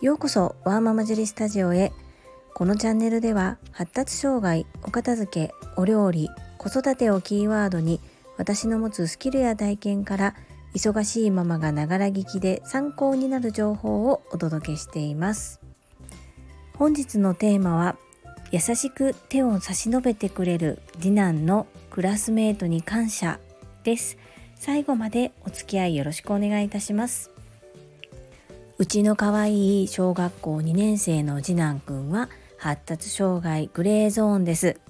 ようこそワーママジュリスタジオへ。このチャンネルでは発達障害お片付けお料理子育てをキーワードに私の持つスキルや体験から忙しいママがながら聞きで参考になる情報をお届けしています。本日のテーマは優しく手を差し伸べてくれる次男のクラスメートに感謝です。最後までお付き合いよろしくお願いいたします。うちの可愛い小学校2年生の次男くんは発達障害グレーゾーンです。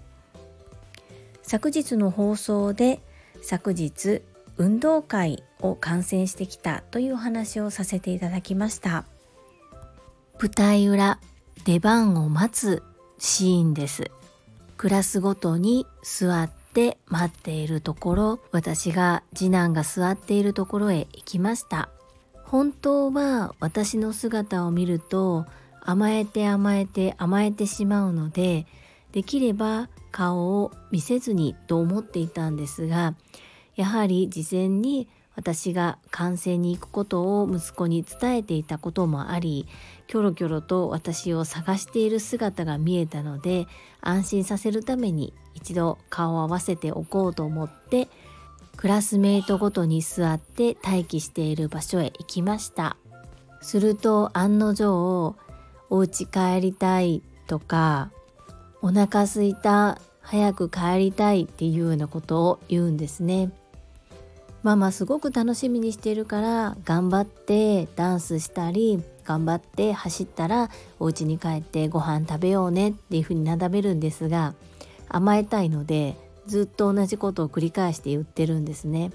昨日の放送で昨日運動会を観戦してきたというお話をさせていただきました舞台裏出番を待つシーンですクラスごとに座って待っているところ私が次男が座っているところへ行きました本当は私の姿を見ると甘えて甘えて甘えてしまうのでできれば顔を見せずにと思っていたんですがやはり事前に私が観戦に行くことを息子に伝えていたこともありキョロキョロと私を探している姿が見えたので安心させるために一度顔を合わせておこうと思ってクラスメートごとに座って待機している場所へ行きました。すると案の定お家帰りたいとかお腹すいた早く帰りたいっていうようなことを言うんですね。ママすごく楽しみにしてるから頑張ってダンスしたり頑張って走ったらお家に帰ってご飯食べようねっていうふうになだめるんですが甘えたいのでずっと同じことを繰り返して言ってるんですね。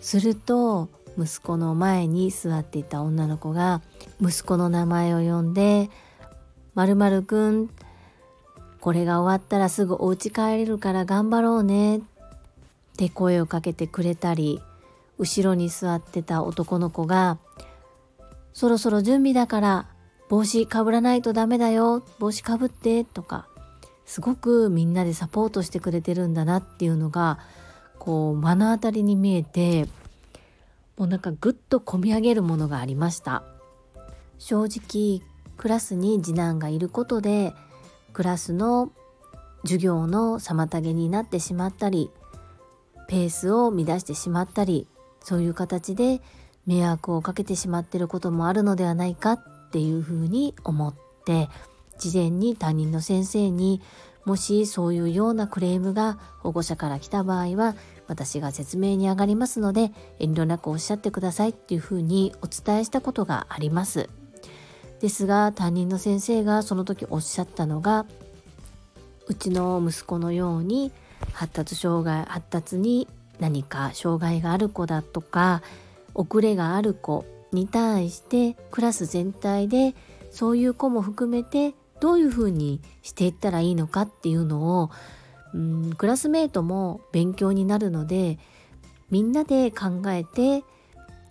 すると息子の前に座っていた女の子が息子の名前を呼んで「まるまるくんこれが終わったらすぐお家帰れるから頑張ろうね」って声をかけてくれたり後ろに座ってた男の子が「そろそろ準備だから帽子かぶらないとダメだよ帽子かぶって」とかすごくみんなでサポートしてくれてるんだなっていうのがこう目の当たりに見えてもうなんかぐっと込み上げるものがありました。正直クラスに次男がいることでクラスの授業の妨げになってしまったりペースを乱してしまったりそういう形で迷惑をかけてしまってることもあるのではないかっていうふうに思って事前に担任の先生にもしそういうようなクレームが保護者から来た場合は私が説明に上がりますので遠慮なくおっしゃってくださいっていうふうにお伝えしたことがあります。ですが担任の先生がその時おっしゃったのがうちの息子のように発達障害発達に何か障害がある子だとか遅れがある子に対してクラス全体でそういう子も含めてどういうふうにしていったらいいのかっていうのをうんクラスメートも勉強になるのでみんなで考えて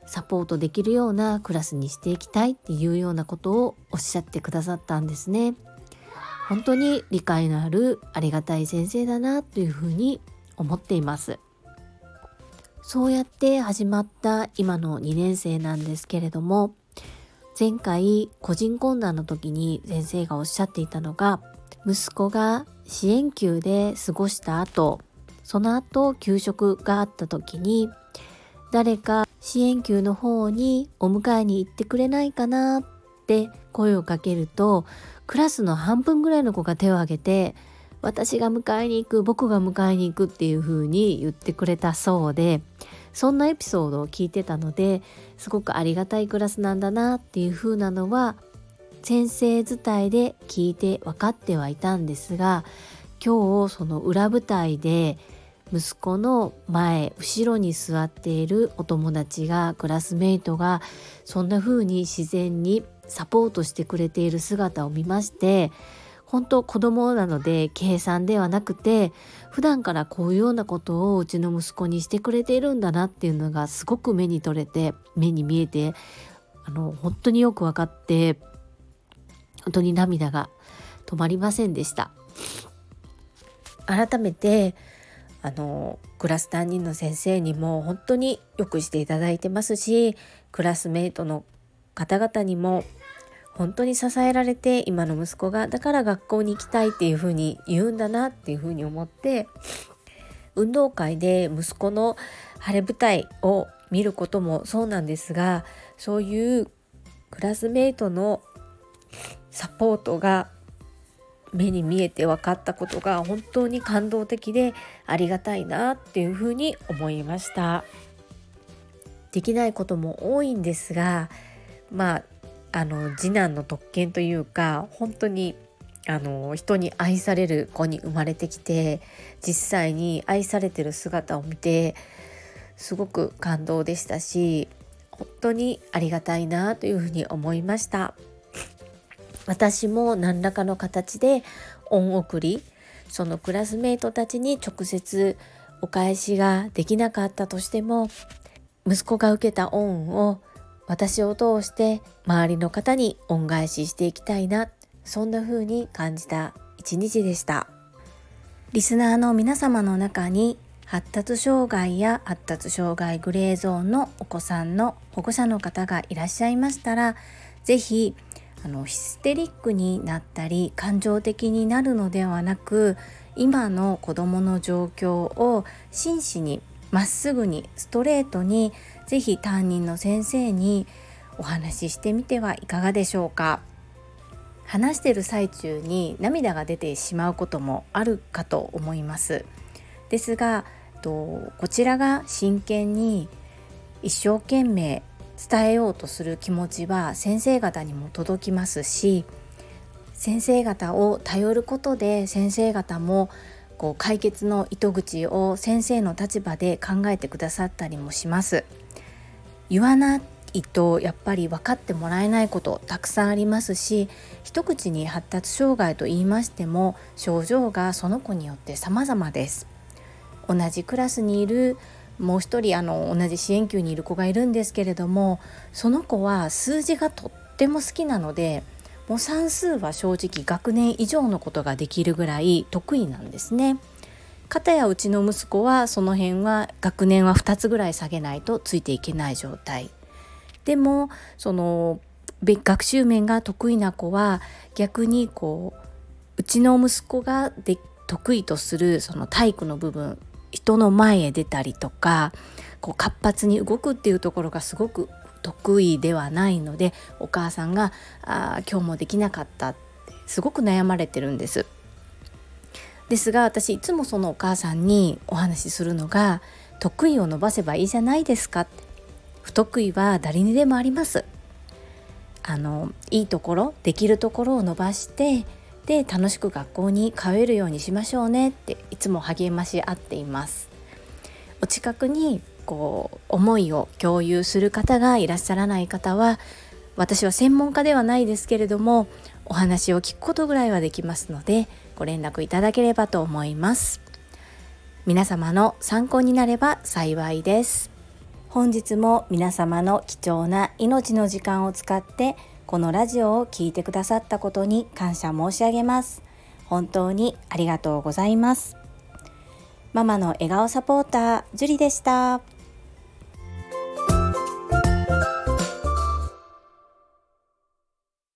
サポートできるようなクラスにしていきたいっていうようなことをおっしゃってくださったんですね。本当に理解のあるありがたい先生だなというふうに思っています。そうやって始まった今の2年生なんですけれども前回個人懇談の時に先生がおっしゃっていたのが息子が支援級で過ごした後その後給食があった時に誰か支援級の方にお迎えに行ってくれないかなって声をかけるとクラスの半分ぐらいの子が手を挙げて私が迎えに行く僕が迎えに行くっていう風に言ってくれたそうでそんなエピソードを聞いてたのですごくありがたいクラスなんだなっていう風なのは先生伝いで聞いて分かってはいたんですが今日その裏舞台で息子の前後ろに座っているお友達がクラスメイトがそんな風に自然にサポートしてくれている姿を見まして本当子供なので計算ではなくて普段からこういうようなことをうちの息子にしてくれているんだなっていうのがすごく目に取れて目に見えてあの本当によく分かって本当に涙が止まりませんでした。改めてあのクラス担任の先生にも本当によくしていただいてますしクラスメートの方々にも本当に支えられて今の息子がだから学校に行きたいっていうふうに言うんだなっていうふうに思って運動会で息子の晴れ舞台を見ることもそうなんですがそういうクラスメートのサポートが目に見えて分かったことが本当に感動的でありがたいなっていうふうに思いました。できないことも多いんですがまああの次男の特権というか本当にあの人に愛される子に生まれてきて実際に愛されてる姿を見てすごく感動でしたし本当にありがたいなというふうに思いました。私も何らかの形で恩送りそのクラスメートたちに直接お返しができなかったとしても息子が受けた恩を私を通して周りの方に恩返ししていきたいなそんな風に感じた一日でした。リスナーの皆様の中に発達障害や発達障害グレーゾーンのお子さんの保護者の方がいらっしゃいましたら是非あのヒステリックになったり感情的になるのではなく今の子どもの状況を真摯にまっすぐにストレートに是非担任の先生にお話ししてみてはいかがでしょうか。話してる最中に涙が出てしまうこともあるかと思います。ですがとこちらが真剣に一生懸命伝えようとする気持ちは先生方にも届きますし先生方を頼ることで先生方もこう解決の糸口を先生の立場で考えてくださったりもします。言わないとやっぱり分かってもらえないことたくさんありますし一口に発達障害と言いましても症状がその子によって様々です同じクラスにいるもう一人あの同じ支援級にいる子がいるんですけれどもその子は数字がとっても好きなのでもう算数は正直学年以上のことができるぐらい得意なんですね。片やうちの息子はその辺は学年は2つぐらい下げないとついていけない状態でもその学習面が得意な子は逆にこううちの息子がで得意とするその体育の部分人の前へ出たりとかこう活発に動くっていうところがすごく得意ではないのでお母さんが「あ今日もできなかった」ってすごく悩まれてるんです。ですが私いつもそのお母さんにお話しするのが「得意を伸ばせばいいじゃないですか」って不得意は誰にでもあります。あのいいところできるところを伸ばしてで楽しく学校に通えるようにしましょうねっていつも励まし合っています。お近くにこう思いを共有する方がいらっしゃらない方は私は専門家ではないですけれどもお話を聞くことぐらいはできますのでご連絡いただければと思います。皆様の参考になれば幸いです。本日も皆様の貴重な命の時間を使ってこのラジオを聴いてくださったことに感謝申し上げます。本当にありがとうございます。ママの笑顔サポータージュリでした。